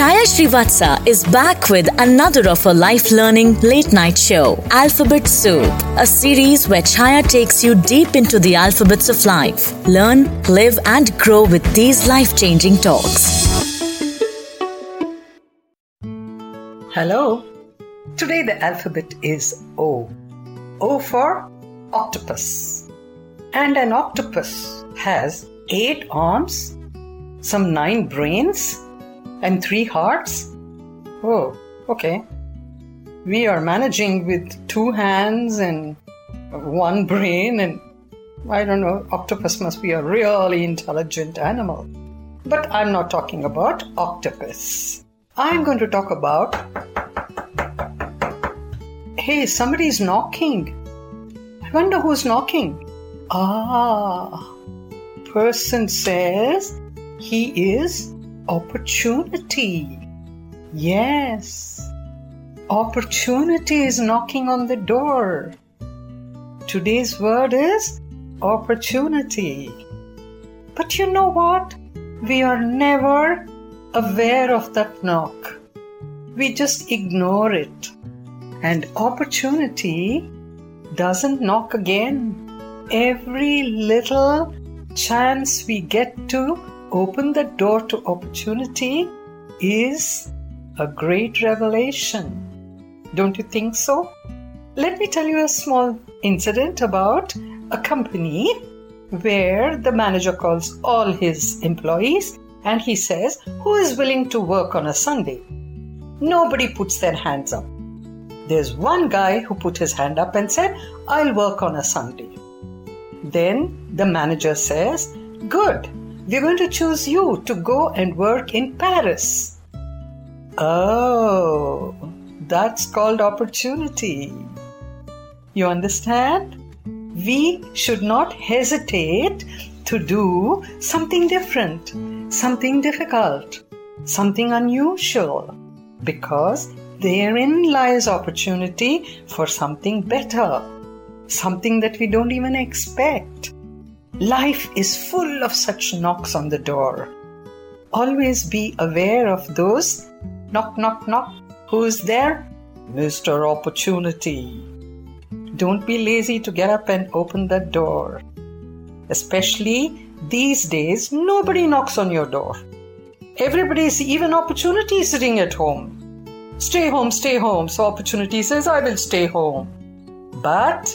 Chaya Srivatsa is back with another of her life learning late night show, Alphabet Soup, a series where Chaya takes you deep into the alphabets of life. Learn, live, and grow with these life changing talks. Hello. Today the alphabet is O. O for octopus. And an octopus has eight arms, some nine brains, and three hearts? Oh, okay. We are managing with two hands and one brain, and I don't know, octopus must be a really intelligent animal. But I'm not talking about octopus. I'm going to talk about. Hey, somebody's knocking. I wonder who's knocking. Ah, person says he is opportunity. Yes, opportunity is knocking on the door. Today's word is opportunity. But you know what? We are never aware of that knock. We just ignore it. And opportunity doesn't knock again. Every little chance we get to open the door to opportunity is a great revelation. Don't you think so? Let me tell you a small incident about a company where the manager calls all his employees and he says, Who is willing to work on a Sunday? Nobody puts their hands up. There's one guy who put his hand up and said, I'll work on a Sunday. Then the manager says, Good, we're going to choose you to go and work in Paris. Oh, that's called opportunity. You understand? We should not hesitate to do something different, something difficult, something unusual, because therein lies opportunity for something better, something that we don't even expect. Life is full of such knocks on the door. Always be aware of those knock, knock, knock. Who's there? Mr. Opportunity. Don't be lazy to get up and open that door. Especially these days, nobody knocks on your door. Everybody's even opportunity sitting at home. Stay home, stay home. So opportunity says, I will stay home. But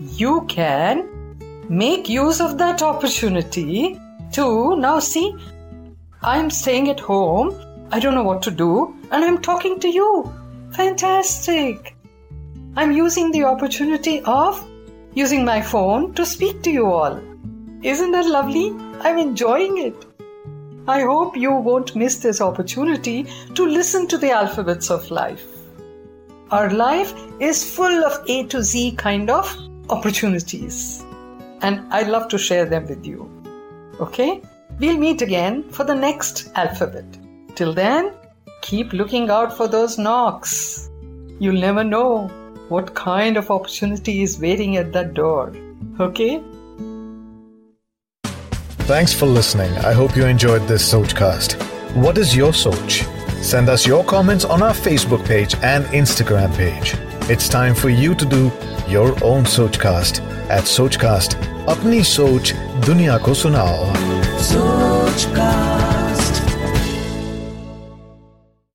you can make use of that opportunity to now see, I'm staying at home. I don't know what to do, and I'm talking to you. Fantastic. I'm using the opportunity of using my phone to speak to you all. Isn't that lovely? I'm enjoying it. I hope you won't miss this opportunity to listen to the alphabets of life. Our life is full of A to Z kind of opportunities, and I'd love to share them with you. Okay? We'll meet again for the next alphabet. Till then, keep looking out for those knocks. You'll never know what kind of opportunity is waiting at that door. Okay? Thanks for listening. I hope you enjoyed this Sochcast. What is your Soch? Send us your comments on our Facebook page and Instagram page. It's time for you to do your own Sochcast at Sochcast. अपनी सोच दुनिया को सुनाओ Sochcast.